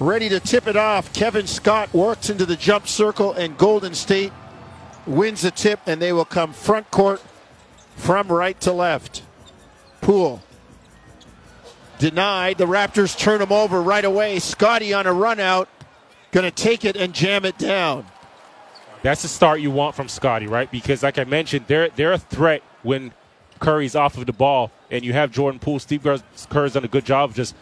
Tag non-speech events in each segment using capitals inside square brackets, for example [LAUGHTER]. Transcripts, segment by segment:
ready to tip it off. Kevin Scott works into the jump circle, and Golden State wins the tip, and they will come front court from right to left. Poole denied. The Raptors turn him over right away. Scotty on a run out, going to take it and jam it down. That's the start you want from Scotty, right? Because, like I mentioned, they're they're a threat when Curry's off of the ball, and you have Jordan Poole. Steve Kerr's done a good job of just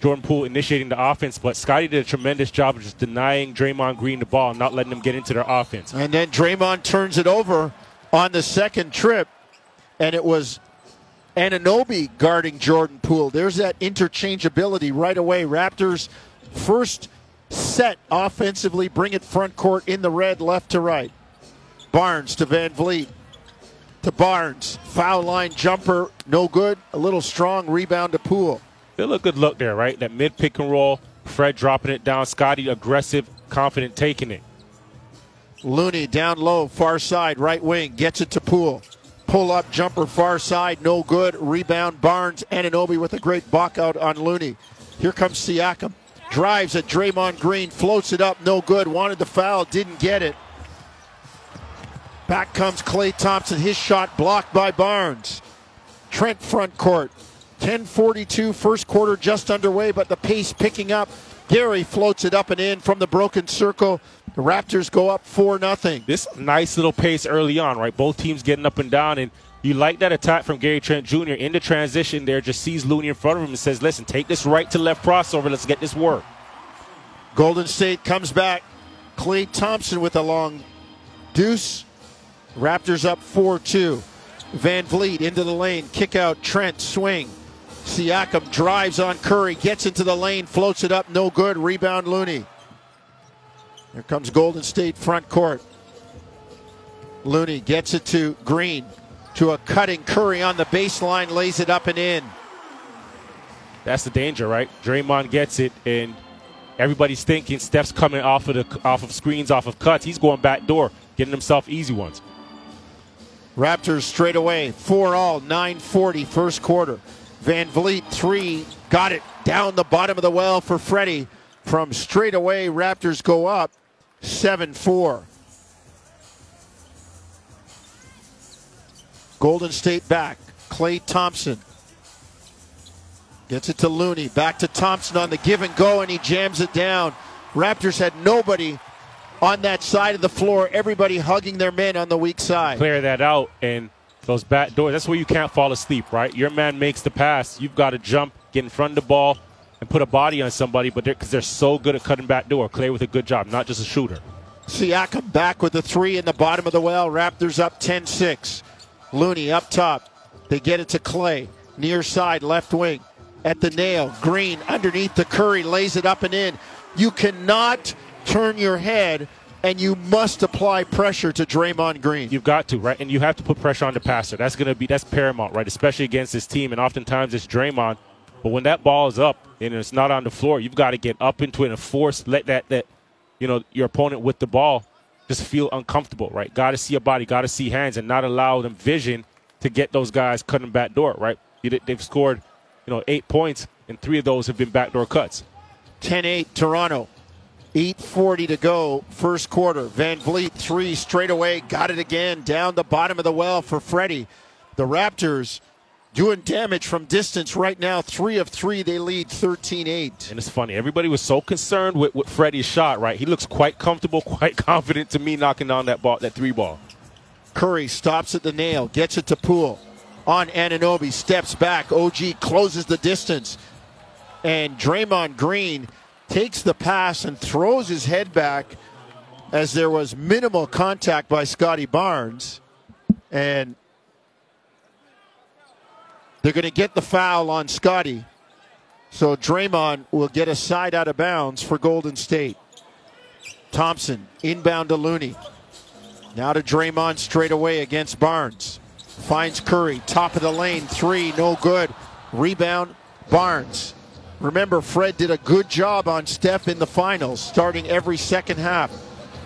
Jordan Poole initiating the offense, but Scotty did a tremendous job of just denying Draymond Green the ball, not letting them get into their offense. And then Draymond turns it over on the second trip, and it was Anunoby guarding Jordan Poole. There's that interchangeability right away. Raptors first set offensively, bring it front court in the red, left to right. Barnes to VanVleet to Barnes. Foul line jumper, no good. A little strong rebound to Poole. Still a good look there, right? That mid pick and roll. Fred dropping it down. Scotty aggressive, confident taking it. Looney down low, far side, right wing, gets it to Poole. Pull up jumper, far side, no good. Rebound, Barnes, Anunoby with a great buck out on Looney. Here comes Siakam. Drives at Draymond Green, floats it up, no good. Wanted the foul, didn't get it. Back comes Klay Thompson. His shot blocked by Barnes. Trent front court. 10:42 first quarter just underway, but the pace picking up. Gary floats it up and in from the broken circle. The Raptors go up four nothing. This nice little pace early on, right? Both teams getting up and down, and you like that attack from Gary Trent Jr. in the transition. There, just sees Looney in front of him and says, "Listen, take this right to left crossover. Let's get this work." Golden State comes back. Klay Thompson with a long deuce Raptors up 4 2. VanVleet into the lane, kick out, Trent, swing. Siakam drives on Curry, gets into the lane, floats it up, no good. Rebound Looney. Here comes Golden State front court. Looney gets it to Green, to a cutting Curry on the baseline, lays it up and in. That's the danger, right? Draymond gets it, and everybody's thinking Steph's coming off of the off of screens, off of cuts. He's going back door, getting himself easy ones. Raptors straight away, four all, 940 first quarter. VanVleet, three, got it down the bottom of the well for Freddie. From straight away, Raptors go up 7 4. Golden State back. Klay Thompson gets it to Looney. Back to Thompson on the give and go, and he jams it down. Raptors had nobody on that side of the floor, everybody hugging their men on the weak side. Clear that out and those back doors. That's where you can't fall asleep, right? Your man makes the pass. You've got to jump, get in front of the ball, and put a body on somebody, but because they're, they're, so good at cutting back door. Klay with a good job, not just a shooter. Siakam back with the three in the bottom of the well. Raptors up 10 6. Looney up top. They get it to Klay. Near side, left wing. At the nail. Green underneath the Curry lays it up and in. You cannot turn your head and you must apply pressure to Draymond Green. You've got to, right? And you have to put pressure on the passer. That's going to be that's paramount, right? Especially against this team, and oftentimes it's Draymond. But when that ball is up and it's not on the floor, you've got to get up into it and force let that that you know your opponent with the ball just feel uncomfortable, right? Got to see a body, got to see hands, and not allow them vision to get those guys cutting back door, right? They've scored, you know, eight points, and three of those have been backdoor cuts. 10-8 Toronto. 8.40 to go, first quarter. VanVleet, three straight away, got it again, down the bottom of the well for Freddie. The Raptors doing damage from distance right now. Three of three, they lead 13 8. And it's funny, everybody was so concerned with, with Freddie's shot, right? He looks quite comfortable, [LAUGHS] quite confident to me knocking down that ball, that three ball. Curry stops at the nail, gets it to Poole. On Anunoby, steps back. OG closes the distance. And Draymond Green takes the pass and throws his head back as there was minimal contact by Scotty Barnes. And they're going to get the foul on Scotty. So Draymond will get a side out of bounds for Golden State. Thompson inbound to Looney. Now to Draymond straight away against Barnes. Finds Curry, top of the lane, three, no good. Rebound, Barnes. Remember, Fred did a good job on Steph in the finals, starting every second half.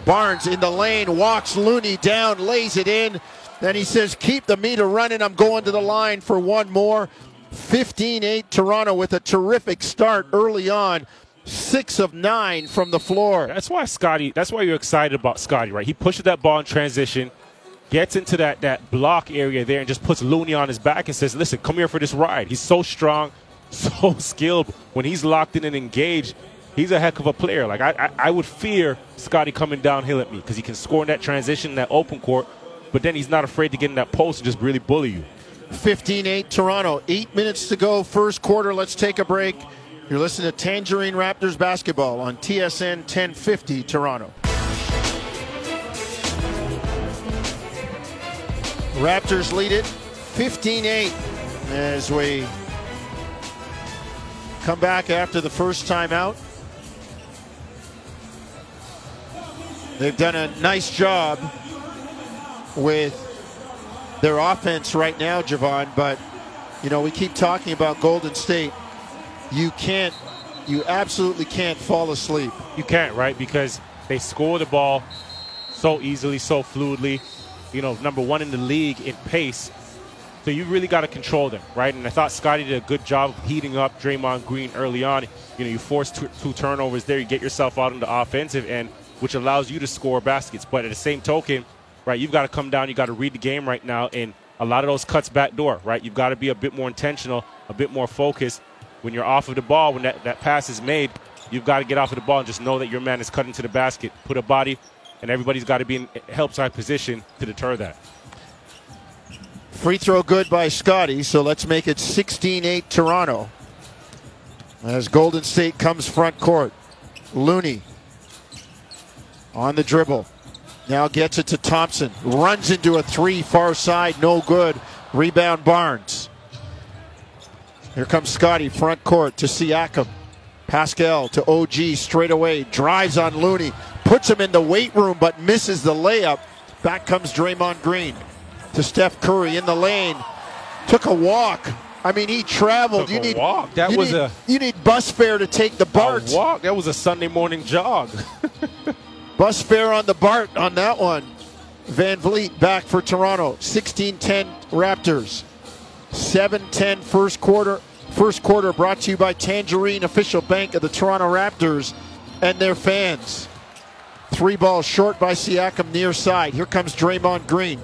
Barnes in the lane, walks Looney down, lays it in. Then he says, Keep the meter running. I'm going to the line for one more. 15 8 Toronto with a terrific start early on. Six of nine from the floor. That's why Scotty. That's why you're excited about Scotty, right? He pushes that ball in transition, gets into that that block area there, and just puts Looney on his back and says, "Listen, come here for this ride." He's so strong, [LAUGHS] so skilled. When he's locked in and engaged, he's a heck of a player. Like I, I, I would fear Scotty coming downhill at me because he can score in that transition, in that open court, but then he's not afraid to get in that post and just really bully you. 15-8 Toronto. Eight minutes to go, first quarter. Let's take a break. You're listening to Tangerine Raptors basketball on TSN 1050 Toronto. Raptors lead it 15-8 as we come back after the first timeout. They've done a nice job with their offense right now, Javon, but you know, we keep talking about Golden State. You can't you absolutely can't fall asleep. You can't, right? Because they score the ball so easily, so fluidly. You know, number one in the league in pace. So you really got to control them, right? And I thought Scotty did a good job of heating up Draymond Green early on. You know, you force two, two turnovers there, you get yourself out on the offensive end, which allows you to score baskets. But at the same token, right, you've got to come down, you got to read the game right now, and a lot of those cuts back door, right? You've got to be a bit more intentional, a bit more focused. When you're off of the ball, when that, that pass is made, you've got to get off of the ball and just know that your man is cutting to the basket, put a body, and everybody's got to be in help side position to deter that. Free throw good by Scotty, so let's make it 16 8 Toronto. As Golden State comes front court. Looney on the dribble. Now gets it to Thompson. Runs into a three far side, no good. Rebound Barnes. Here comes Scotty, front court to Siakam. Pascal to OG straight away. Drives on Looney. Puts him in the weight room but misses the layup. Back comes Draymond Green to Steph Curry in the lane. Took a walk. I mean, he traveled. Took you a need walk. That was need- a- you need bus fare to take the BART. A walk. That was a Sunday morning jog. [LAUGHS] Bus fare on the BART on that one. VanVleet back for Toronto. 16-10 Raptors. 7-10 first quarter. First quarter brought to you by Tangerine, official bank of the Toronto Raptors and their fans. Three balls short by Siakam near side. Here comes Draymond Green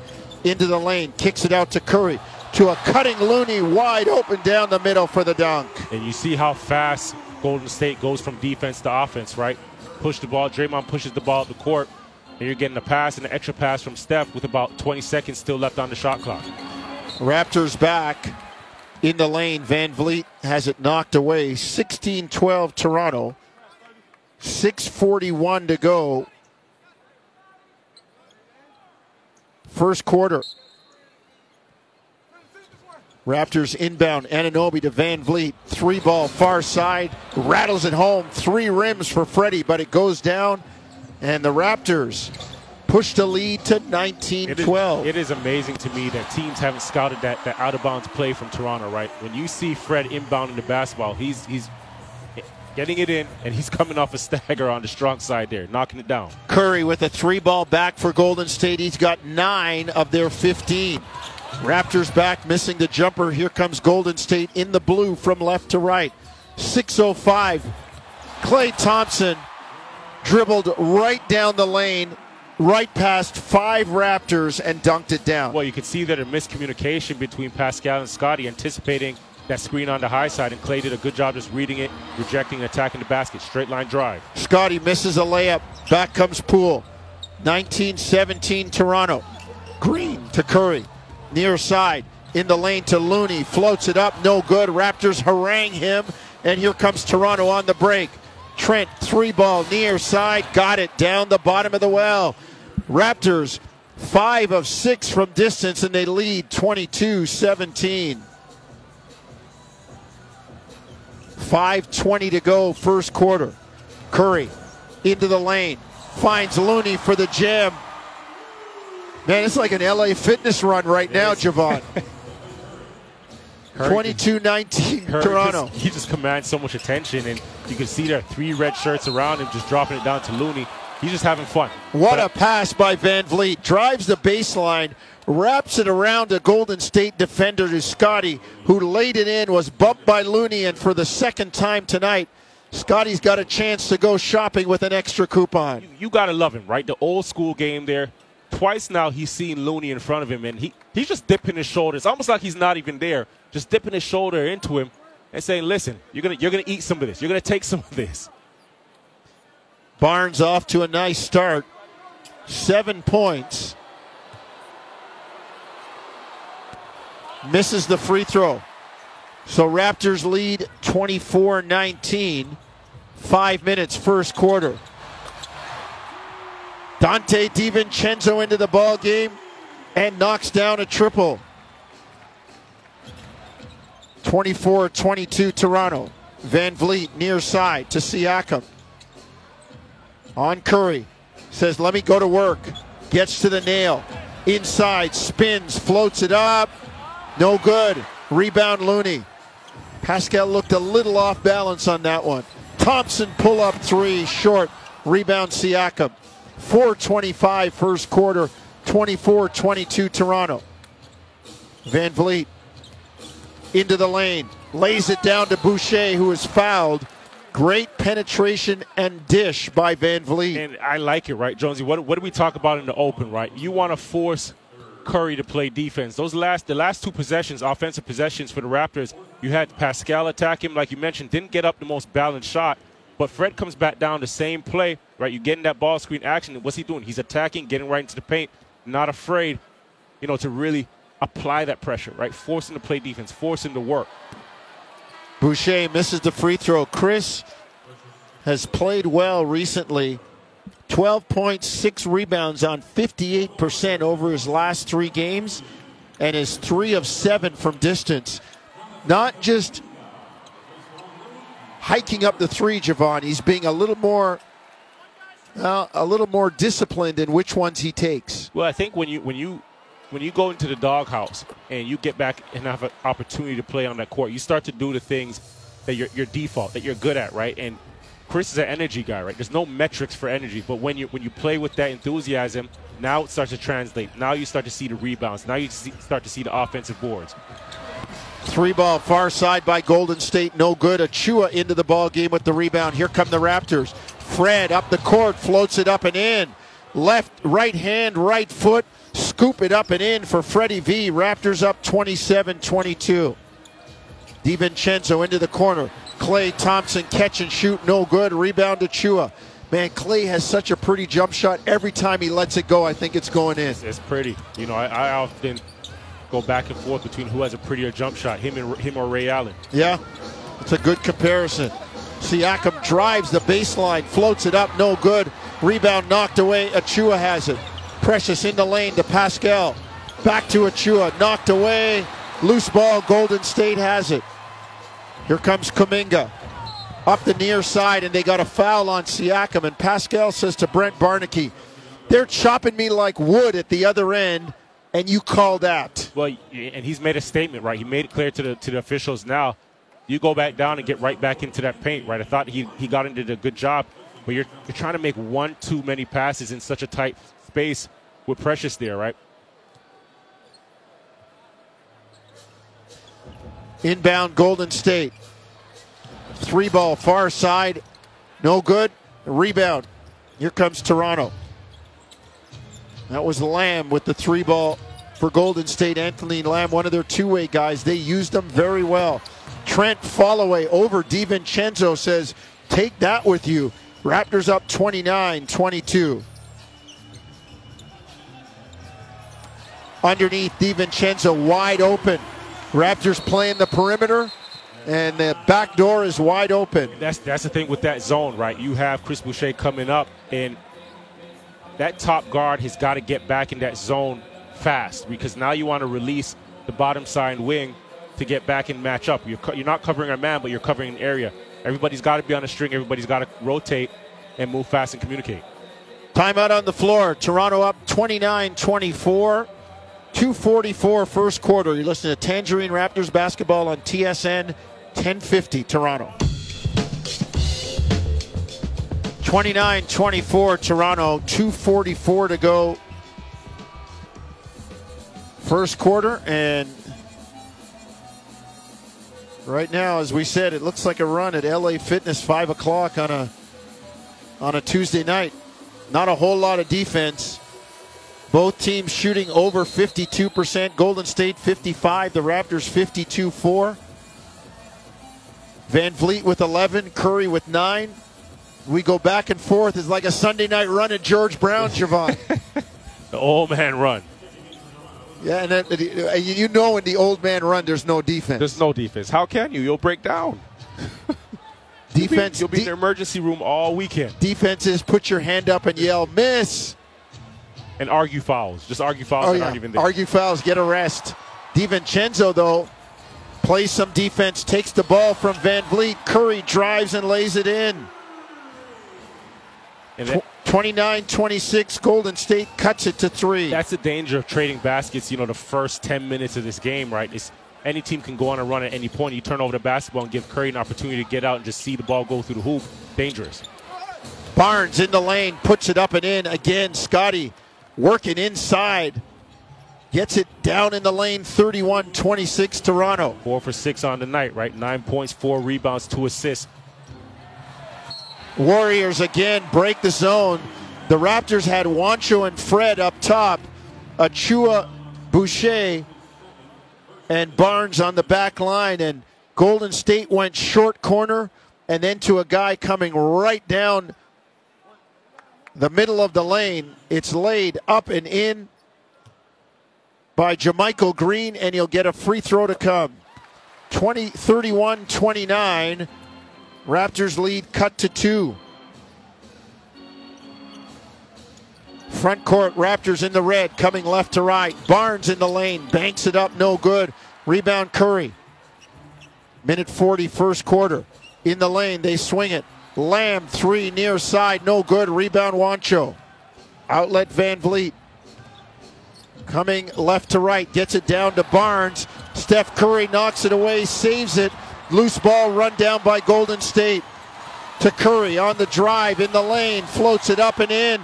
into the lane, kicks it out to Curry. To a cutting Looney wide open down the middle for the dunk. and you see how fast Golden State goes from defense to offense, right? Push the ball. Draymond pushes the ball up the court, and you're getting a pass and an extra pass from Steph with about 20 seconds still left on the shot clock. Raptors back in the lane. VanVleet has it knocked away. 16 12 Toronto. 6.41 to go. First quarter. Raptors inbound. Anunoby to VanVleet. Three ball far side. Rattles it home. Three rims for Freddie, but it goes down. And the Raptors push the lead to 19 It is, 12. it is amazing to me that teams haven't scouted that, that out of bounds play from Toronto, right? When you see Fred inbounding the basketball, he's he's getting it in, and he's coming off a stagger on the strong side there, knocking it down. Curry with a three ball back for Golden State. He's got nine of their 15. Raptors back, missing the jumper. Here comes Golden State in the blue from left to right. 6.05. Klay Thompson dribbled right down the lane, right past five Raptors, and dunked it down. Well, you can see that a miscommunication between Pascal and Scotty, anticipating that screen on the high side, and Klay did a good job just reading it, rejecting, attacking the basket, straight line drive. Scotty misses a layup. Back comes Poole. 19 17 Toronto. Green to Curry. Near side. In the lane to Looney. Floats it up. No good. Raptors harangue him. And here comes Toronto on the break. Trent, three ball near side. Got it down the bottom of the well. Raptors, five of six from distance, and they lead 22 17. 5.20 to go, first quarter. Curry into the lane, finds Looney for the jam. Man, it's like an LA fitness run right now, is. Javon. [LAUGHS] Curry- 22 19 Toronto. Just, he just commands so much attention, and you can see there are three red shirts around him, just dropping it down to Looney. He's just having fun. What But- a pass by VanVleet. Drives the baseline, wraps it around a Golden State defender to Scotty, who laid it in, was bumped by Looney, and for the second time tonight, Scotty's got a chance to go shopping with an extra coupon. You, you got to love him, right? The old school game there. Twice now he's seen Looney in front of him, and he, he's just dipping his shoulders, almost like he's not even there, just dipping his shoulder into him and saying, listen, you're gonna you're gonna eat some of this. You're to take some of this. Barnes off to a nice start. Seven points. Misses the free throw. So Raptors lead 24 19. Five minutes, first quarter. Donte DiVincenzo into the ball game and knocks down a triple. 24 22 Toronto. VanVleet near side to Siakam. On Curry. Says, let me go to work. Gets to the nail. Inside, spins, floats it up. No good. Rebound Looney. Pascal looked a little off balance on that one. Thompson pull up three, short. Rebound Siakam. 425 first quarter, 24 22 Toronto. VanVleet into the lane, lays it down to Boucher, who is fouled. Great penetration and dish by VanVleet. And I like it, right, Jonesy? What, what do we talk about in the open, right? You want to force Curry to play defense. Those last the last two possessions, offensive possessions for the Raptors, you had Pascal attack him, like you mentioned, didn't get up the most balanced shot. But Fred comes back down the same play, right? You're getting that ball screen action. What's he doing? He's attacking, getting right into the paint, not afraid, you know, to really apply that pressure, right? Forcing to play defense, forcing to work. Boucher misses the free throw. Chris has played well recently. 12 points, six rebounds on 58% over his last three games, and is three of seven from distance. Not just hiking up the three, Javon. He's being a little more. Uh, a little more disciplined in which ones he takes. Well, I think when you when you when you go into the doghouse and you get back and have an opportunity to play on that court, you start to do the things that your your default that you're good at, right? And Chris is an energy guy, right? There's no metrics for energy, but when you when you play with that enthusiasm, now it starts to translate. Now you start to see the rebounds. Now you see, start to see the offensive boards. Three ball far side by Golden State, no good. Achiuwa into the ball game with the rebound. Here come the Raptors. Fred up the court, floats it up and in. Left, right hand, right foot, scoop it up and in for Freddie V. Raptors up 27 22. DiVincenzo into the corner. Klay Thompson catch and shoot, no good. Rebound to Chua. Man, Klay has such a pretty jump shot. Every time he lets it go, I think it's going in. It's pretty. You know, I, I often go back and forth between who has a prettier jump shot, him and him or Ray Allen. Yeah, it's a good comparison. Siakam drives the baseline, floats it up, no good. Rebound knocked away. Achiuwa has it. Precious in the lane to Pascal. Back to Achiuwa, knocked away. Loose ball. Golden State has it. Here comes Kuminga up the near side, and they got a foul on Siakam. And Pascal says to Brent Barnaky, "They're chopping me like wood at the other end." And you call that? Well, and he's made a statement, right? He made it clear to the to the officials now you go back down and get right back into that paint, right? I thought he, he got into a good job, but you're, you're trying to make one too many passes in such a tight space with Precious there, right? Inbound Golden State. Three ball far side. No good. Rebound. Here comes Toronto. That was Lamb with the three ball for Golden State. Anthony Lamb, one of their two way guys. They used them very well. Trent Followay over DiVincenzo says, take that with you. Raptors up 29 22. Underneath, DiVincenzo wide open. Raptors playing the perimeter, and the back door is wide open. That's that's the thing with that zone, right? You have Chris Boucher coming up, and that top guard has got to get back in that zone fast because now you want to release the bottom side wing to get back and match up. You're, you're not covering a man, but you're covering an area. Everybody's got to be on a string. Everybody's got to rotate and move fast and communicate. Timeout on the floor. Toronto up 29 24. 244 first quarter. You're listening to Tangerine Raptors basketball on TSN 1050 Toronto. 29 24 Toronto, 244 to go. First quarter, and Right now, as we said, it looks like a run at LA Fitness, five o'clock on a on a Tuesday night. Not a whole lot of defense. Both teams shooting over 52%. Golden State 55, the Raptors 52 4. VanVleet with 11, Curry with 9. We go back and forth. It's like a Sunday night run at George Brown, Javon. [LAUGHS] the old man run. Yeah, and then, uh, you know in the old man run, there's no defense. There's no defense. How can you? You'll break down. defense. You'll be, you'll be de- in the emergency room all weekend. Defenses, put your hand up and yell, miss. And argue fouls. Just argue fouls oh, yeah. argue, argue fouls, get a rest. DiVincenzo, though, plays some defense, takes the ball from VanVleet. Curry drives and lays it in. 29 26, Golden State cuts it to three. That's the danger of trading baskets, you know, the first 10 minutes of this game, right? It's, any team can go on a run at any point. You turn over the basketball and give Curry an opportunity to get out and just see the ball go through the hoop. Dangerous. Barnes in the lane, puts it up and in. Again, Scotty working inside. Gets it down in the lane, 31 26 Toronto. Four for six on the night, right? Nine points, four rebounds, two assists. Warriors again break the zone. The Raptors had Juancho and Fred up top. Achiuwa, Boucher, and Barnes on the back line. And Golden State went short corner and then to a guy coming right down the middle of the lane. It's laid up and in by JaMychal Green, and he'll get a free throw to come. 20, 31 29. Raptors lead cut to two. Front court, Raptors in the red, coming left to right. Barnes in the lane, banks it up, no good. Rebound Curry. Minute 40, first quarter. In the lane, they swing it. Lamb, three near side, no good. Rebound Juancho. Outlet VanVleet. Coming left to right, gets it down to Barnes. Steph Curry knocks it away, saves it. Loose ball run down by Golden State. To Curry on the drive in the lane, floats it up and in.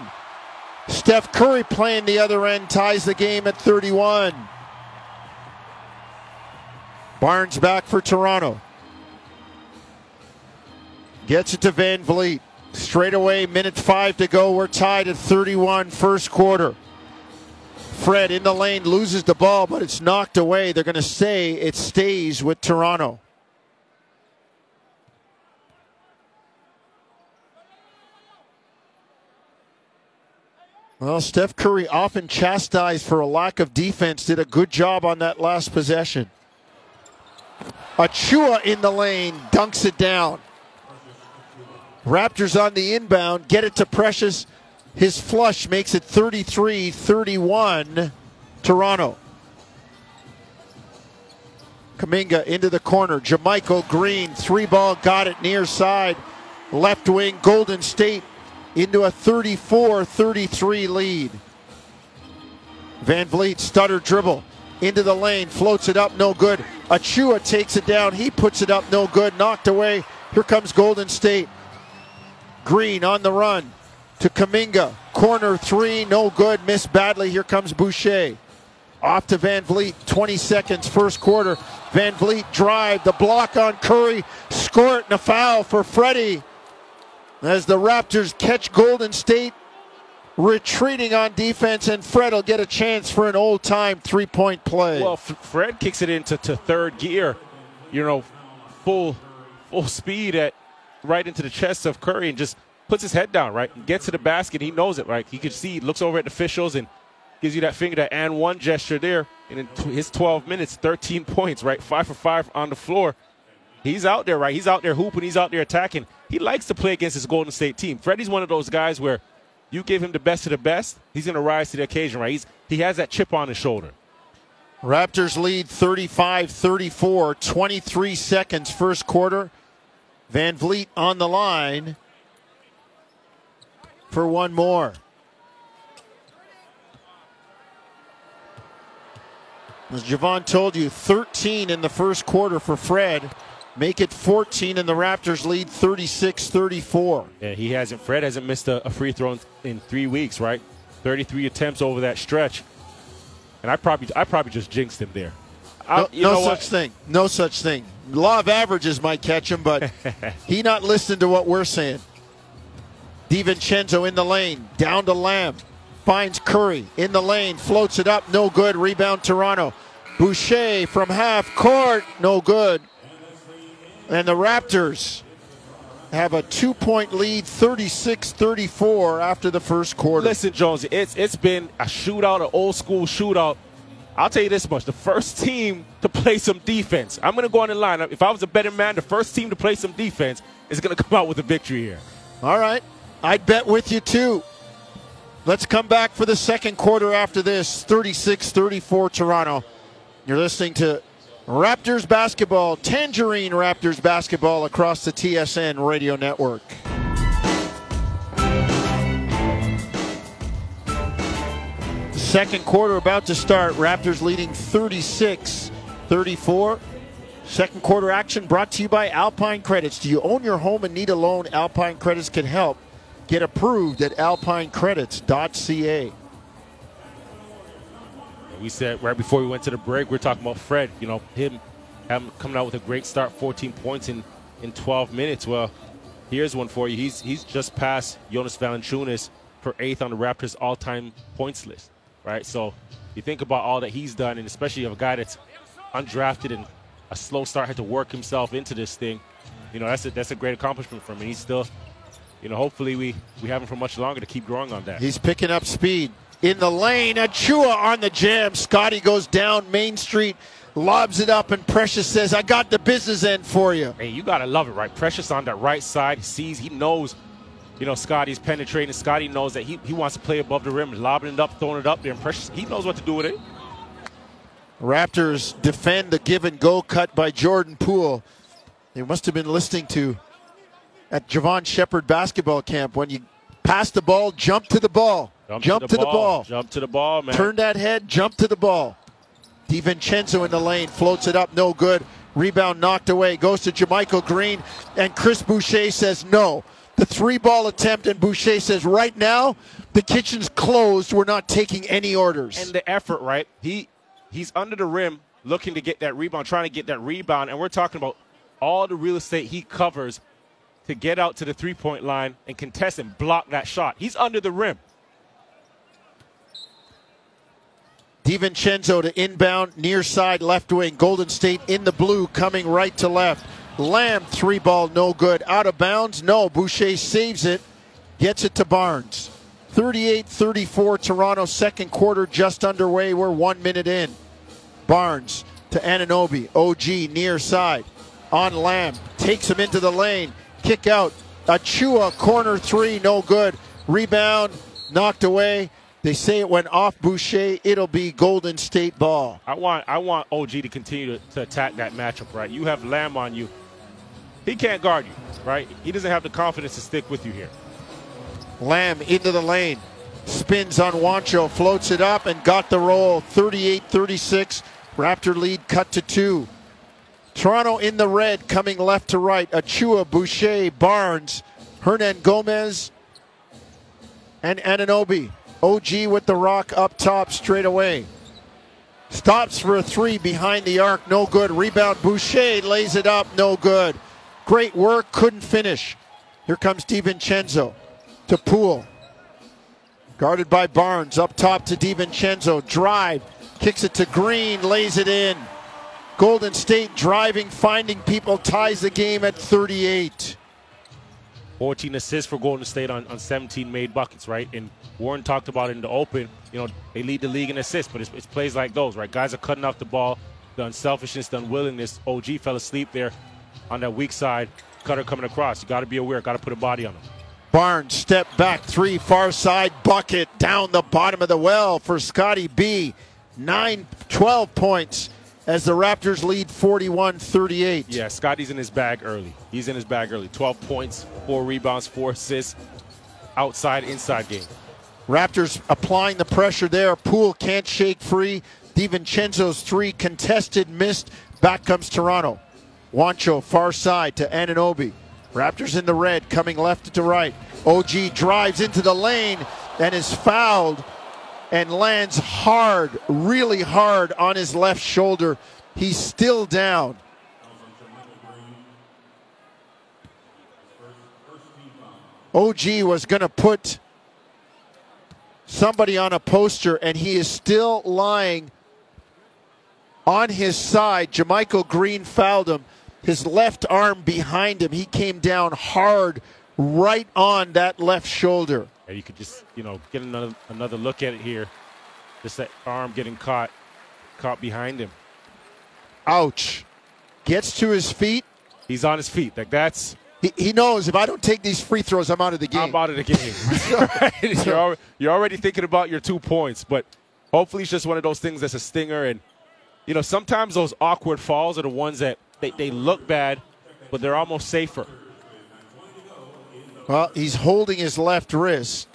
Steph Curry playing the other end, ties the game at 31. Barnes back for Toronto. Gets it to VanVleet. Straight away, minute five to go. We're tied at 31, first quarter. Fred in the lane loses the ball, but it's knocked away. They're going to say it stays with Toronto. Well, Steph Curry, often chastised for a lack of defense, did a good job on that last possession. Achiuwa in the lane, dunks it down. Raptors on the inbound, get it to Precious. His flush makes it 33 31 Toronto. Kuminga into the corner. JaMychal Green, three ball, got it near side. Left wing, Golden State into a 34 33 lead. VanVleet stutter dribble into the lane, floats it up, no good. Achiuwa takes it down, he puts it up, no good, knocked away. Here comes Golden State. Green on the run to Kuminga. Corner three, no good, missed badly. Here comes Boucher. Off to VanVleet, 20 seconds, first quarter. VanVleet drive, the block on Curry, score it and a foul for Freddie as the Raptors catch Golden State retreating on defense, and Fred will get a chance for an old time three point play. Well, F- Fred kicks it into to third gear, you know, full full speed at right into the chest of Curry and just puts his head down, right? Gets to the basket. He knows it, right? He can see, looks over at the officials and gives you that finger, that and one gesture there. And in his 12 minutes, 13 points, right? Five for five on the floor. He's out there, right? He's out there hooping. He's out there attacking. He likes to play against his Golden State team. Freddie's one of those guys where you give him the best of the best, he's going to rise to the occasion, right? He's, he has that chip on his shoulder. Raptors lead 35 34, 23 seconds first quarter. VanVleet on the line for one more. As Javon told you, 13 in the first quarter for Fred. Make it 14, and the Raptors lead 36 34. Yeah, he hasn't, Fred hasn't missed a, a free throw in, in, three weeks, right? 33 attempts over that stretch. And I probably, I probably just jinxed him there. I, No, you no know such what? thing. No such thing. Law of averages might catch him, but [LAUGHS] he not listening to what we're saying. DiVincenzo in the lane, down to Lamb, finds Curry in the lane, floats it up, no good. Rebound Toronto. Boucher from half court, no good. And the Raptors have a two point lead, 36 34 after the first quarter. Listen, Jones, it's it's been a shootout, an old school shootout. I'll tell you this much: the first team to play some defense. I'm going to go on the line. If I was a better man, the first team to play some defense is going to come out with a victory here. All right. I'd bet with you too. Let's come back for the second quarter after this 36 34 Toronto. You're listening to Raptors basketball, Tangerine Raptors basketball across the TSN radio network. Second quarter about to start. Raptors leading 36 34. Second quarter action brought to you by Alpine Credits. Do you own your home and need a loan? Alpine Credits can help. Get approved at alpinecredits.ca. We said right before we went to the break, we are talking about Fred. You know, him coming out with a great start, 14 points in, in 12 minutes. Well, here's one for you. He's he's just passed Jonas Valanciunas for eighth on the Raptors' all-time points list. Right. So you think about all that he's done, and especially of a guy that's undrafted and a slow start had to work himself into this thing. You know, that's a that's a great accomplishment for him. And he's still, you know, hopefully we we have him for much longer to keep growing on that. He's picking up speed. In the lane, Achiuwa on the jam. Scotty goes down Main Street, lobs it up, and Precious says, I got the business end for you. Hey, you gotta love it, right? Precious on that right side. He sees, he knows, you know, Scotty's penetrating. Scotty knows that he, he wants to play above the rim, lobbing it up, throwing it up there. Precious, he knows what to do with it. Raptors defend the give and go cut by Jordan Poole. They must have been listening to at Javon Shepard basketball camp when you pass the ball, jump to the ball. Jump, to, the, ball. Jump to the ball, man. Turn that head, jump to the ball. DiVincenzo in the lane, floats it up, no good. Rebound knocked away, goes to JaMychal Green, and Chris Boucher says no. The three ball attempt, and Boucher says, right now, the kitchen's closed. We're not taking any orders. and the effort, right? He he's under the rim looking to get that rebound, trying to get that rebound, and we're talking about all the real estate he covers to get out to the three point line and contest and block that shot. He's under the rim. DiVincenzo to inbound, near side left wing. Golden State in the blue, coming right to left. Lamb, three ball, no good. Out of bounds, no. Boucher saves it, gets it to Barnes. 38 34, Toronto, second quarter just underway. We're one minute in. Barnes to Anunoby. OG near side. On Lamb. Takes him into the lane. Kick out. Achiuwa, corner three, no good. Rebound, knocked away. They say it went off Boucher. It'll be Golden State ball. I want I want OG to continue to, to attack that matchup, right? You have Lamb on you. He can't guard you, right? He doesn't have the confidence to stick with you here. Lamb into the lane. Spins on Juancho, floats it up and got the roll. 38 36. Raptor lead cut to two. Toronto in the red, coming left to right. Achiuwa, Boucher, Barnes, Hernangomez, and Anunoby. OG with the rock up top straight away. Stops for a three behind the arc, no good. Rebound, Boucher lays it up, no good. Great work, couldn't finish. Here comes DiVincenzo to Poole. Guarded by Barnes, up top to DiVincenzo. Drive, kicks it to Green, lays it in. Golden State driving, finding people, ties the game at 38. 14 assists for Golden State on, on 17 made buckets, right? And Warren talked about it in the open. You know, they lead the league in assists, but it's, it's plays like those, right? Guys are cutting off the ball, the unselfishness, the unwillingness. OG fell asleep there on that weak side. Cutter coming across. You got to be aware, got to put a body on him. Barnes step back three, far side bucket down the bottom of the well for Scotty B. 9 12 points as the Raptors lead 41 38. Yeah, Scotty's in his bag early. He's in his bag early. 12 points, four rebounds, four assists. Outside, inside game. Raptors applying the pressure there. Poole can't shake free. DiVincenzo's three contested, missed. Back comes Toronto. Juancho far side to Anunoby. Raptors in the red, coming left to right. OG drives into the lane and is fouled and lands hard, really hard on his left shoulder. He's still down. OG was going to put somebody on a poster, and he is still lying on his side. JaMychal Green fouled him. His left arm behind him. He came down hard right on that left shoulder. And you could just, you know, get another another look at it here. Just that arm getting caught caught behind him. Ouch. Gets to his feet. He's on his feet. Like that's He, he knows if I don't take these free throws, I'm out of the game. I'm out of the game. [LAUGHS] [LAUGHS] Right? you're, al- you're already thinking about your two points, but hopefully it's just one of those things that's a stinger. And, you know, sometimes those awkward falls are the ones that they, they look bad, but they're almost safer. Well, he's holding his left wrist,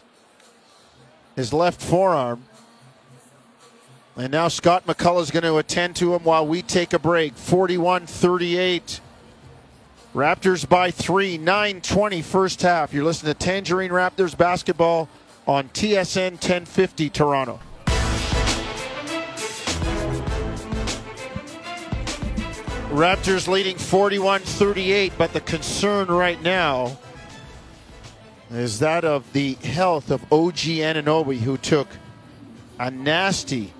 his left forearm. And now Scott McCullough is going to attend to him while we take a break. 41 38. Raptors by three, 9 20 first half. You're listening to Tangerine Raptors basketball on TSN 1050 Toronto. Raptors leading 41 38, but the concern right now is that of the health of OG Anunoby, who took a nasty,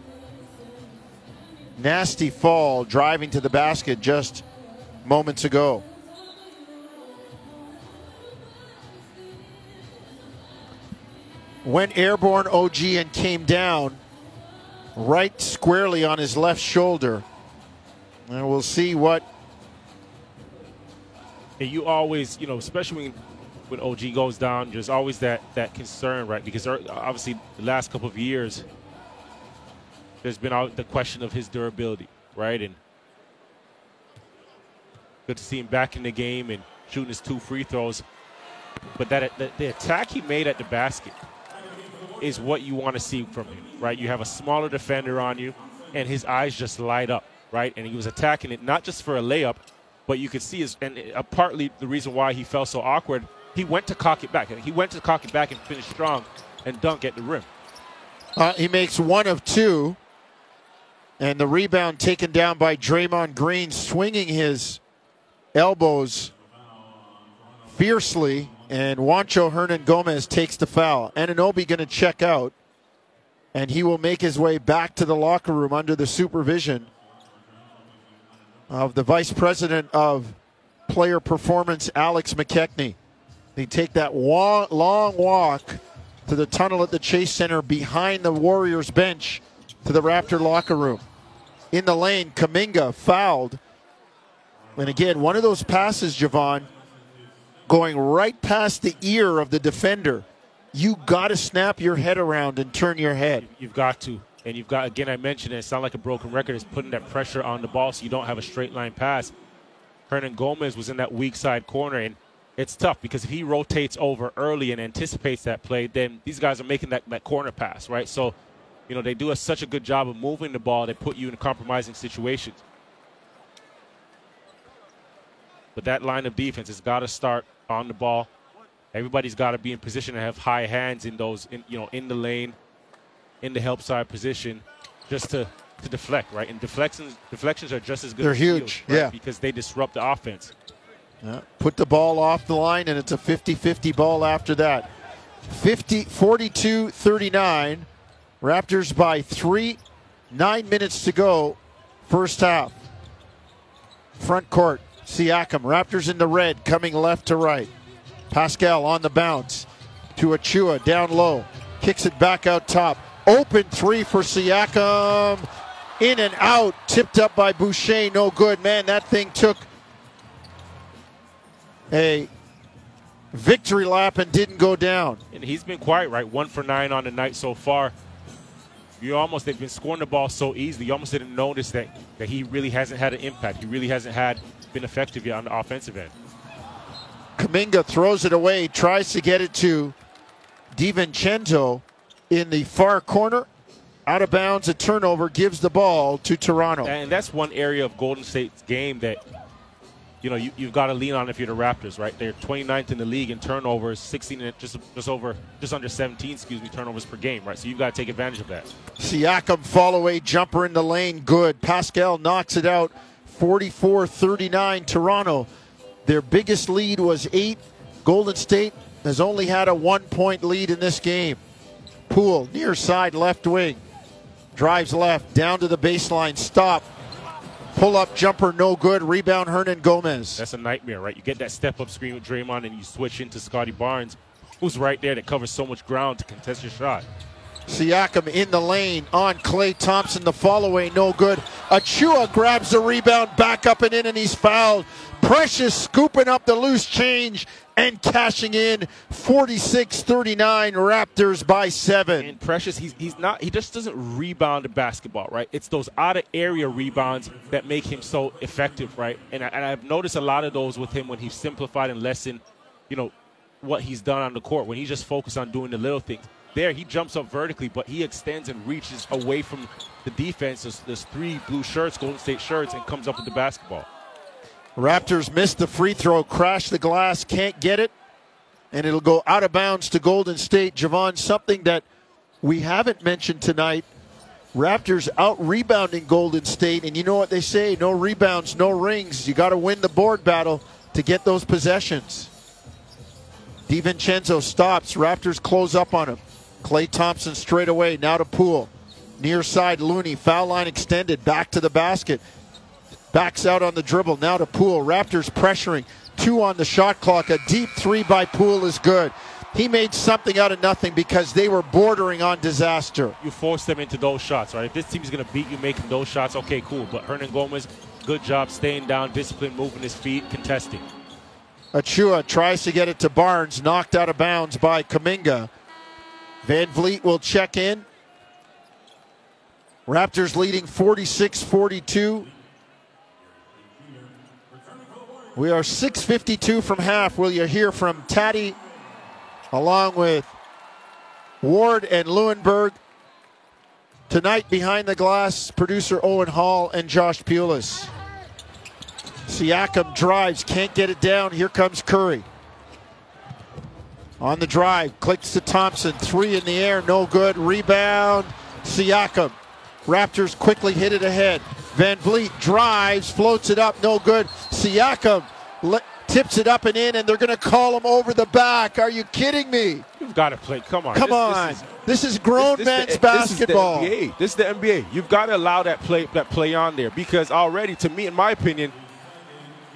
nasty fall driving to the basket just moments ago. Went airborne OG and came down right squarely on his left shoulder. And we'll see what And you always, you know, especially when, when OG goes down, there's always that, that concern, right? Because er, obviously the last couple of years, there's been all, the question of his durability, right? And good to see him back in the game and shooting his two free throws. But that the, the attack he made at the basket is what you want to see from him, right? You have a smaller defender on you, and his eyes just light up, right? And he was attacking it not just for a layup, but you could see his and uh, partly the reason why he felt so awkward. He went to cock it back. He went to cock it back and finish strong, and dunk at the rim. Uh, he makes one of two. And the rebound taken down by Draymond Green, swinging his elbows fiercely. And Juancho Hernangomez takes the foul. Anunoby going to check out. And he will make his way back to the locker room under the supervision of the vice president of player performance, Alex McKechnie. They take that long walk to the tunnel at the Chase Center behind the Warriors bench to the Raptor locker room. In the lane, Kuminga fouled. And again, one of those passes, Javon, going right past the ear of the defender. You got to snap your head around and turn your head. You've got to. And you've got, again, I mentioned it, it's not like a broken record. It's putting that pressure on the ball so you don't have a straight line pass. Hernangomez was in that weak side corner, and it's tough because if he rotates over early and anticipates that play, then these guys are making that, that corner pass, right? So, you know, they do a, such a good job of moving the ball, they put you in compromising situations. But that line of defense has got to start on the ball. Everybody's got to be in position to have high hands in those, in, you know, in the lane, in the help side position, just to, to deflect, right? And deflections deflections are just as good. They're as huge, steals, right? yeah. because they disrupt the offense. Yeah, Put the ball off the line, and it's a 50 50 ball after that. 50, 42 39. Raptors by three. Nine minutes to go. First half. Front court. Siakam. Raptors in the red, coming left to right. Pascal on the bounce to Achiuwa down low. Kicks it back out top. Open three for Siakam. In and out. Tipped up by Boucher. No good. Man, that thing took a victory lap and didn't go down. And he's been quiet, right? One for nine on the night so far. You almost they've been scoring the ball so easily. You almost didn't notice that that he really hasn't had an impact. He really hasn't had been effective yet on the offensive end. Kuminga throws it away, tries to get it to DiVincenzo in the far corner. Out of bounds, a turnover gives the ball to Toronto. And that's one area of Golden State's game that you know, you, you've got to lean on if you're the Raptors, right? They're 29th in the league in turnovers, 16 and just just over, just under 17, excuse me, turnovers per game, right? So you've got to take advantage of that. Siakam follow away jumper in the lane, good. Pascal knocks it out, 44-39 Toronto. Their biggest lead was eight. Golden State has only had a one-point lead in this game. Poole near side left wing, drives left down to the baseline, stop. Pull up jumper, no good. Rebound, Hernangomez. That's a nightmare, right? You get that step up screen with Draymond and you switch into Scottie Barnes, who's right there that covers so much ground to contest your shot. Siakam in the lane on Klay Thompson. The follow away, no good. Achiuwa grabs the rebound, back up and in, and he's fouled. Precious scooping up the loose change and cashing in 46-39 Raptors by seven. And Precious, he's, he's not, he just doesn't rebound the basketball, right? It's those out of area rebounds that make him so effective, right? And, I, and I've noticed a lot of those with him when he's simplified and lessened, you know, what he's done on the court, when he's just focused on doing the little things. There, he jumps up vertically, but he extends and reaches away from the defense. There's, there's three blue shirts, Golden State shirts, and comes up with the basketball. Raptors missed the free throw, crash the glass, can't get it, and it'll go out of bounds to Golden State. Javon, something that we haven't mentioned tonight. Raptors out rebounding Golden State, and you know what they say no rebounds, no rings. You got to win the board battle to get those possessions. DiVincenzo stops. Raptors close up on him. Klay Thompson straight away. Now to Poole. Near side Looney. Foul line extended. Back to the basket. Backs out on the dribble. Now to Poole. Raptors pressuring. Two on the shot clock. A deep three by Poole is good. He made something out of nothing because they were bordering on disaster. You force them into those shots, right? If this team is going to beat you making those shots, okay, cool. But Hernangomez, good job staying down, discipline, moving his feet, contesting. Achiuwa tries to get it to Barnes, knocked out of bounds by Kuminga. VanVleet will check in. Raptors leading 46 42. We are 6.52 from half. Will you hear from Tatti along with Ward and Lewenberg? Tonight, behind the glass, producer Owen Hall and Josh Pulis. Siakam drives, can't get it down. Here comes Curry. On the drive, clicks to Thompson. Three in the air, no good. Rebound, Siakam. Raptors quickly hit it ahead. VanVleet drives, floats it up, no good. Siakam le- tips it up and in, and they're going to call him over the back. Are you kidding me? You've got to play. Come on. Come This- on. this is- This is grown This- man's the- basketball. This is the NBA. This is the NBA. You've got to allow that play that play on there because already, to me, in my opinion,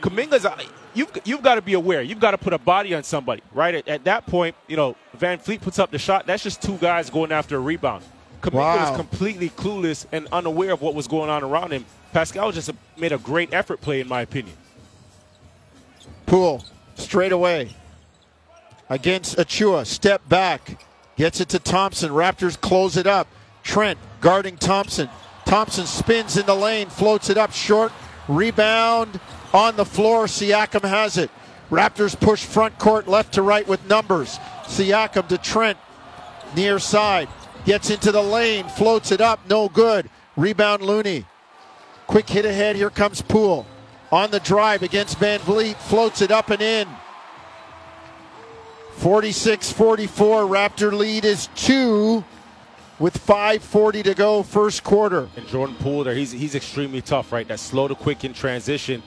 Kuminga's. You've you've got to be aware. You've got to put a body on somebody, right? At, at that point, you know, VanVleet puts up the shot. That's just two guys going after a rebound. Kuminga Wow. was completely clueless and unaware of what was going on around him. Pascal just made a great effort play, in my opinion. Poole straight away against Achiuwa. Step back. Gets it to Thompson. Raptors close it up. Trent guarding Thompson. Thompson spins in the lane, floats it up short. Rebound on the floor. Siakam has it. Raptors push front court left to right with numbers. Siakam to Trent. Near side. Gets into the lane, floats it up, no good. Rebound Looney. Quick hit ahead. Here comes Poole. On the drive against VanVleet. Floats it up and in. 46 44. Raptor lead is two with 5.40 to go, first quarter. And Jordan Poole there, he's he's extremely tough, right? That slow to quick in transition.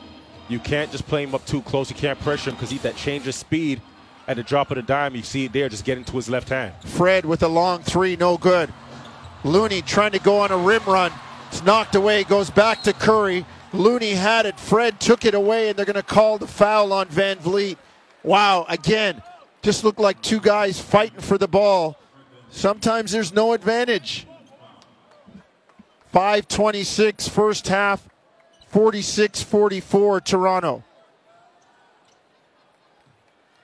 You can't just play him up too close. You can't pressure him because he that change of speed at the drop of the dime. You see it there, just getting to his left hand. Fred with a long three, no good. Looney trying to go on a rim run. It's knocked away, goes back to Curry. Looney had it. Fred took it away, and they're going to call the foul on VanVleet. Wow, again, just looked like two guys fighting for the ball. Sometimes there's no advantage. 526 first half, 46 44 Toronto.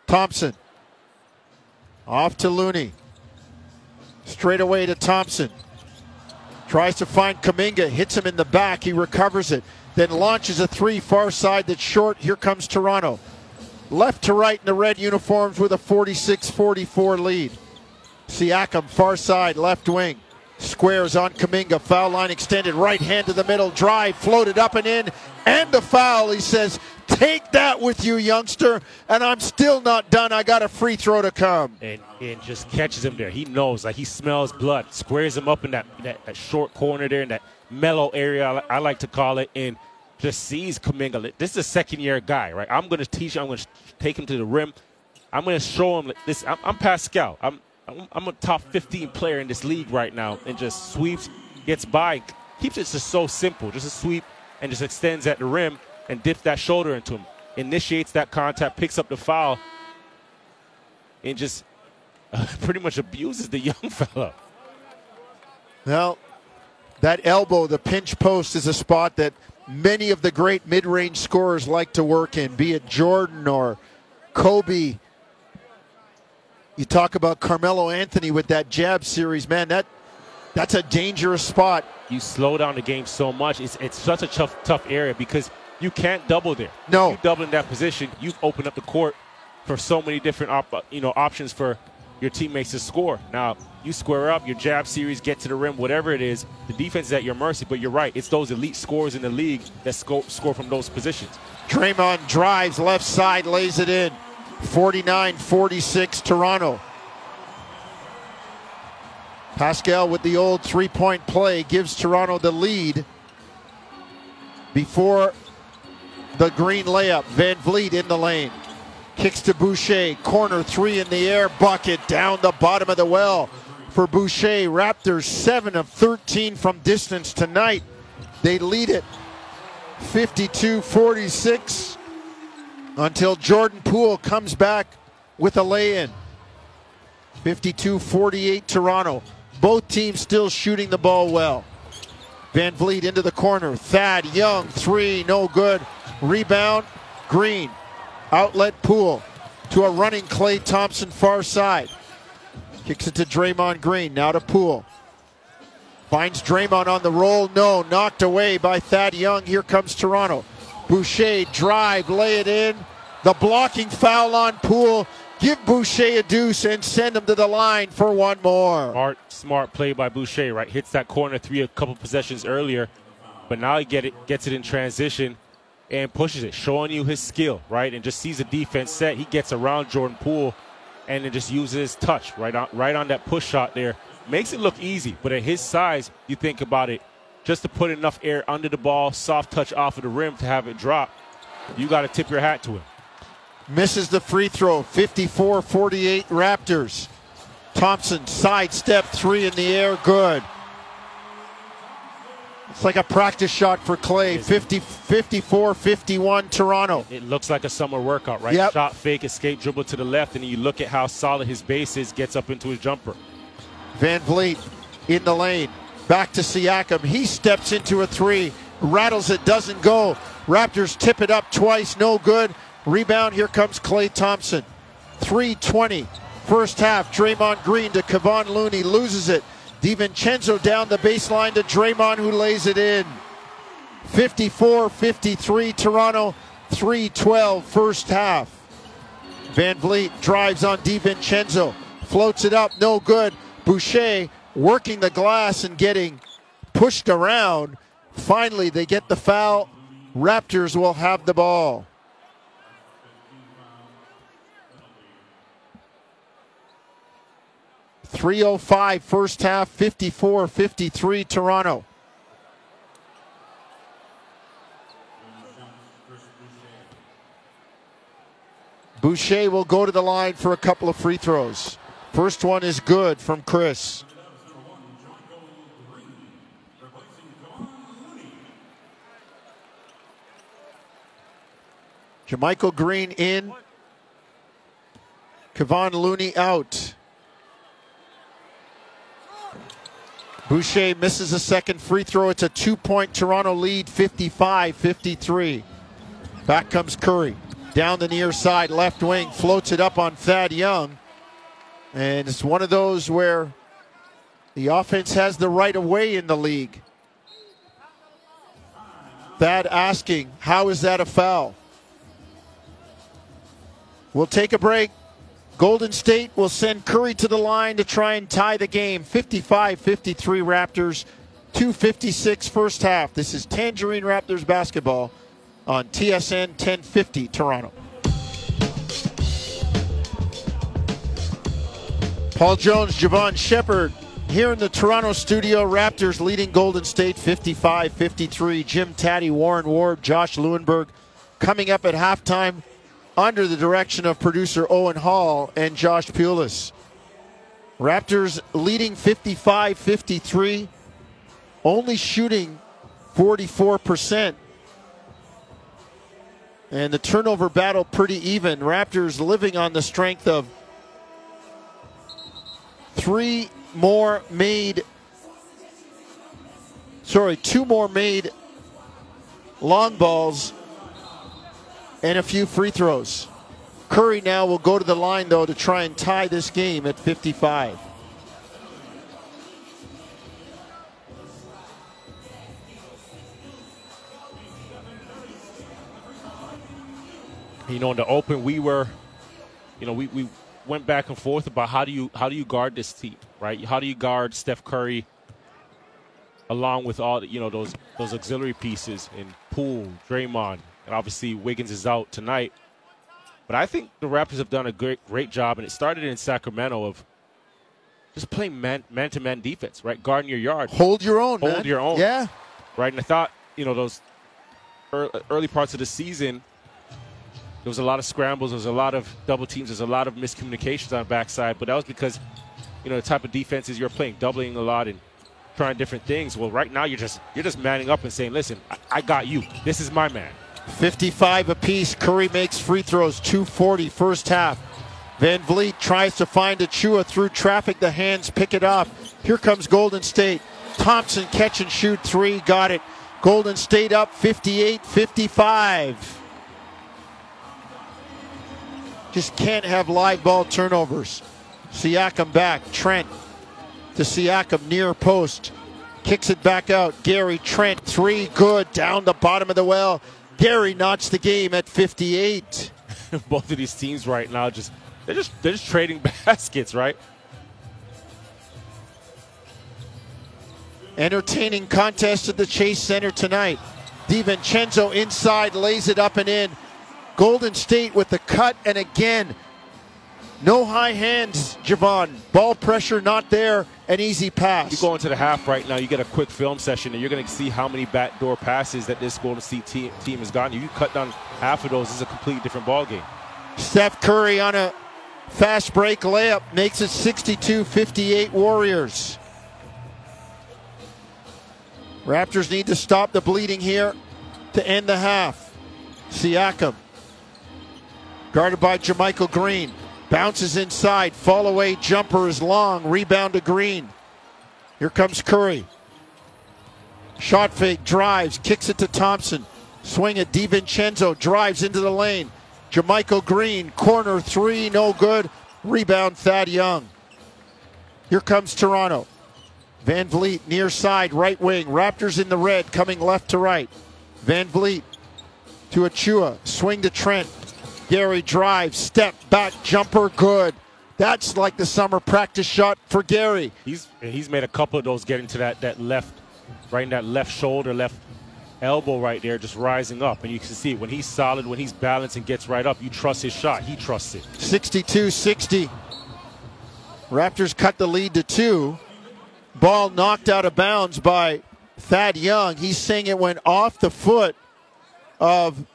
Thompson. Off to Looney. Straight away to Thompson. Tries to find Kuminga, hits him in the back. He recovers it. Then launches a three far side that's short. Here comes Toronto. Left to right in the red uniforms with a 46 44 lead. Siakam, far side, left wing. Squares on Kuminga. Foul line extended. Right hand to the middle. Drive, floated up and in. And the foul. He says, Take that with you, youngster. And I'm still not done. I got a free throw to come. And, and just catches him there. He knows, like he smells blood, squares him up in that, that, that short corner there, in that mellow area, I, I like to call it, and just sees Kuminga. This is a second year guy, right? I'm going to teach him, I'm going to take him to the rim. I'm going to show him this. I'm, I'm Pascal. I'm, I'm, a top 15 player in this league right now, and just sweeps, gets by, keeps it just so simple. Just a sweep and just extends at the rim and dips that shoulder into him. Initiates that contact, picks up the foul, and just uh, [LAUGHS] pretty much abuses the young [LAUGHS] fella. Well, that elbow, the pinch post, is a spot that many of the great mid range scorers like to work in, be it Jordan or Kobe. You talk about Carmelo Anthony with that jab series, man, that that's a dangerous spot. You slow down the game so much. It's, it's such a tough tough area because you can't double there. No. If you double in that position, you've opened up the court for so many different op- uh, you know options for your teammates to score. Now, you square up, your jab series, get to the rim, whatever it is, the defense is at your mercy, but you're right. It's those elite scorers in the league that score, score from those positions. Draymond drives left side, lays it in. 49 46 Toronto. Pascal with the old three point play gives Toronto the lead before the green layup. VanVleet in the lane. Kicks to Boucher. Corner three in the air. Bucket down the bottom of the well for Boucher. Raptors 7 of 13 from distance tonight. They lead it 52 46 until Jordan Poole comes back with a lay in. 52 48 Toronto. Both teams still shooting the ball well. VanVleet into the corner. Thad Young, three, no good. Rebound, Green. Outlet Poole to a running Klay Thompson far side. Kicks it to Draymond Green. Now to Poole. Finds Draymond on the roll. No, knocked away by Thad Young. Here comes Toronto. Boucher drive, lay it in. The blocking foul on Poole. Give Boucher a deuce and send him to the line for one more. Smart, smart play by Boucher, right? Hits that corner three a couple possessions earlier, but now he get it, gets it in transition and pushes it, showing you his skill, right? And just sees the defense set. He gets around Jordan Poole and then just uses his touch right on, right on that push shot there. Makes it look easy, but at his size, you think about it, just to put enough air under the ball, soft touch off of the rim to have it drop, you got to tip your hat to him. Misses the free throw. 54 48 Raptors. Thompson sidestep three in the air. Good. It's like a practice shot for Klay. 50, 54 51 Toronto. It looks like a summer workout, right? Yep. Shot fake, escape, dribble to the left, and you look at how solid his base is, gets up into his jumper. VanVleet in the lane. Back to Siakam. He steps into a three. Rattles it, doesn't go. Raptors tip it up twice, no good. Rebound, here comes Klay Thompson. 320. First half, Draymond Green to Kevon Looney, loses it. DiVincenzo down the baseline to Draymond, who lays it in. 54 53, Toronto, 312 first half. VanVleet drives on DiVincenzo, floats it up, no good. Boucher working the glass and getting pushed around. Finally, they get the foul. Raptors will have the ball. Three oh five first half, 54-53 Toronto. Boucher will go to the line for a couple of free throws. First one is good from Chris. JaMychal Green in. Kevon Looney out. Boucher misses a second free throw. It's a two point Toronto lead, 55 53. Back comes Curry. Down the near side, left wing, floats it up on Thad Young. And it's one of those where the offense has the right of way in the league. Thad asking, how is that a foul? We'll take a break. Golden State will send Curry to the line to try and tie the game. 55 53 Raptors, 256 first half. This is Tangerine Raptors basketball on TSN 1050 Toronto. Paul Jones, Javon Shepherd here in the Toronto studio. Raptors leading Golden State 55 53. Jim Tatti, Warren Ward, Josh Lewenberg coming up at halftime under the direction of producer Owen Hall and Josh Pulis. Raptors leading 55 53, only shooting 44%. And the turnover battle pretty even. Raptors living on the strength of three more made, sorry, two more made long balls and a few free throws. Curry now will go to the line, though, to try and tie this game at 55. You know, in the open, we were, you know, we, we went back and forth about how do you how do you guard this team, right? How do you guard Steph Curry along with all the, you know those those auxiliary pieces in Poole, Draymond, and obviously Wiggins is out tonight. But I think the Raptors have done a great great job, and it started in Sacramento of just playing man to man defense, right? Guarding your yard, hold your own, hold man. your own, yeah, right. And I thought you know those early parts of the season there was a lot of scrambles. There was a lot of double teams. there was a lot of miscommunications on the backside. But that was because, you know, the type of defenses you're playing, doubling a lot and trying different things. Well, right now you're just you're just manning up and saying, "Listen, I, I got you. This is my man." 55 apiece. Curry makes free throws. 240 first half. VanVleet tries to find Achiuwa through traffic. The hands pick it off. Here comes Golden State. Thompson catch and shoot three. Got it. Golden State up 58 55. Just can't have live ball turnovers. Siakam back. Trent to Siakam near post. Kicks it back out. Gary Trent, three good down the bottom of the well. Gary notched the game at 58. [LAUGHS] Both of these teams right now just they're just they're just trading [LAUGHS] baskets, right? Entertaining contest at the Chase Center tonight. DiVincenzo inside lays it up and in. Golden State with the cut, and again, no high hands, Javon. Ball pressure not there, an easy pass. You go into the half right now, you get a quick film session, and you're going to see how many backdoor passes that this Golden State team, team has gotten. You cut down half of those, it's a completely different ball game. Steph Curry on a fast break layup makes it 62 58 Warriors. Raptors need to stop the bleeding here to end the half. Siakam Guarded by JaMychal Green. Bounces inside. Fall away jumper is long. Rebound to Green. Here comes Curry. Shot fake, drives, kicks it to Thompson. Swing it. DiVincenzo drives into the lane. JaMychal Green, corner three, no good. Rebound, Thad Young. Here comes Toronto. VanVleet near side, right wing. Raptors in the red, coming left to right. VanVleet to Achiuwa, Swing to Trent. Gary drives, step back, jumper, good. That's like the summer practice shot for Gary. He's he's made a couple of those getting to that, that left, right in that left shoulder, left elbow right there, just rising up. And you can see when he's solid, when he's balanced and gets right up, you trust his shot. He trusts it. 62 60. Raptors cut the lead to two. Ball knocked out of bounds by Thad Young. He's saying it went off the foot of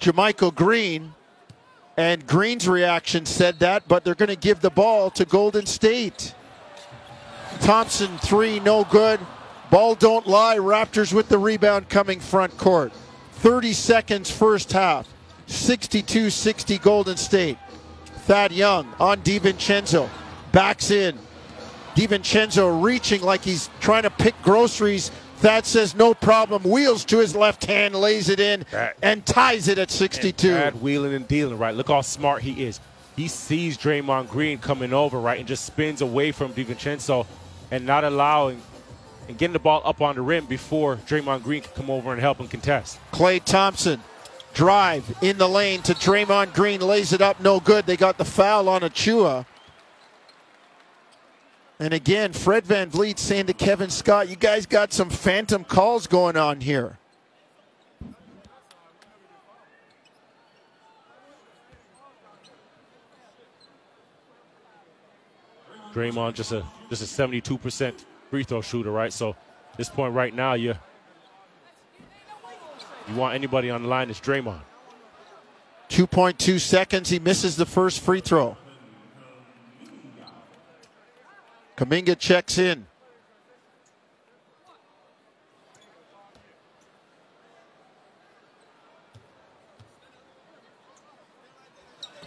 JaMychal Green. And Green's reaction said that, but they're going to give the ball to Golden State. Thompson, three, no good. Ball don't lie. Raptors with the rebound coming front court. 30 seconds first half. 62 60 Golden State. Thad Young on DiVincenzo. Backs in. DiVincenzo reaching like he's trying to pick groceries Thad says no problem. Wheels to his left hand, lays it in, that, and ties it at 62. Thad wheeling and dealing, right? Look how smart he is. He sees Draymond Green coming over, right, and just spins away from DiVincenzo and not allowing and getting the ball up on the rim before Draymond Green can come over and help him contest. Klay Thompson drive in the lane to Draymond Green, lays it up, no good. They got the foul on Achiuwa. And again, Fred VanVleet saying to Kevin Scott, you guys got some phantom calls going on here. Draymond just a just a 72% free throw shooter, right? So this point right now, you you want anybody on the line, it's Draymond. 2.2 seconds, he misses the first free throw. Kuminga checks in.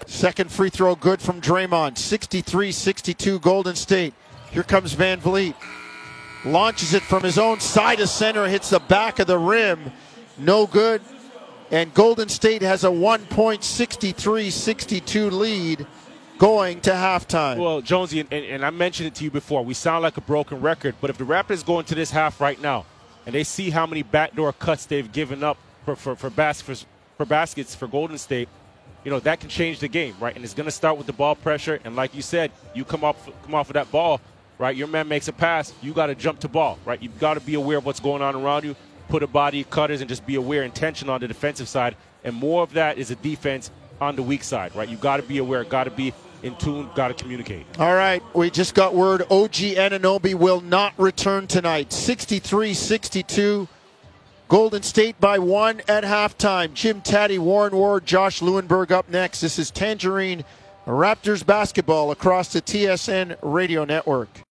Second free throw good from Draymond. 63 62 Golden State. Here comes VanVleet. Launches it from his own side of center, hits the back of the rim. No good. And Golden State has a 1.63 62 lead going to halftime. Well, Jonesy, and, and, I mentioned it to you before, we sound like a broken record, but if the Raptors go into this half right now and they see how many backdoor cuts they've given up for, for, for, bas- for, for baskets for Golden State, you know, that can change the game, right? And it's going to start with the ball pressure. And like you said, you come off, come off of that ball, right? Your man makes a pass, you got to jump to ball, right? You've got to be aware of what's going on around you, put a body cutters, and just be aware intention on the defensive side. And more of that is a defense on the weak side, right? You got to be aware, got to be in tune, got to communicate. All right, we just got word OG Anunoby will not return tonight. 63 62. Golden State by one at halftime. Jim Tatti, Warren Ward, Josh Lewenberg up next. This is Tangerine Raptors basketball across the TSN radio network.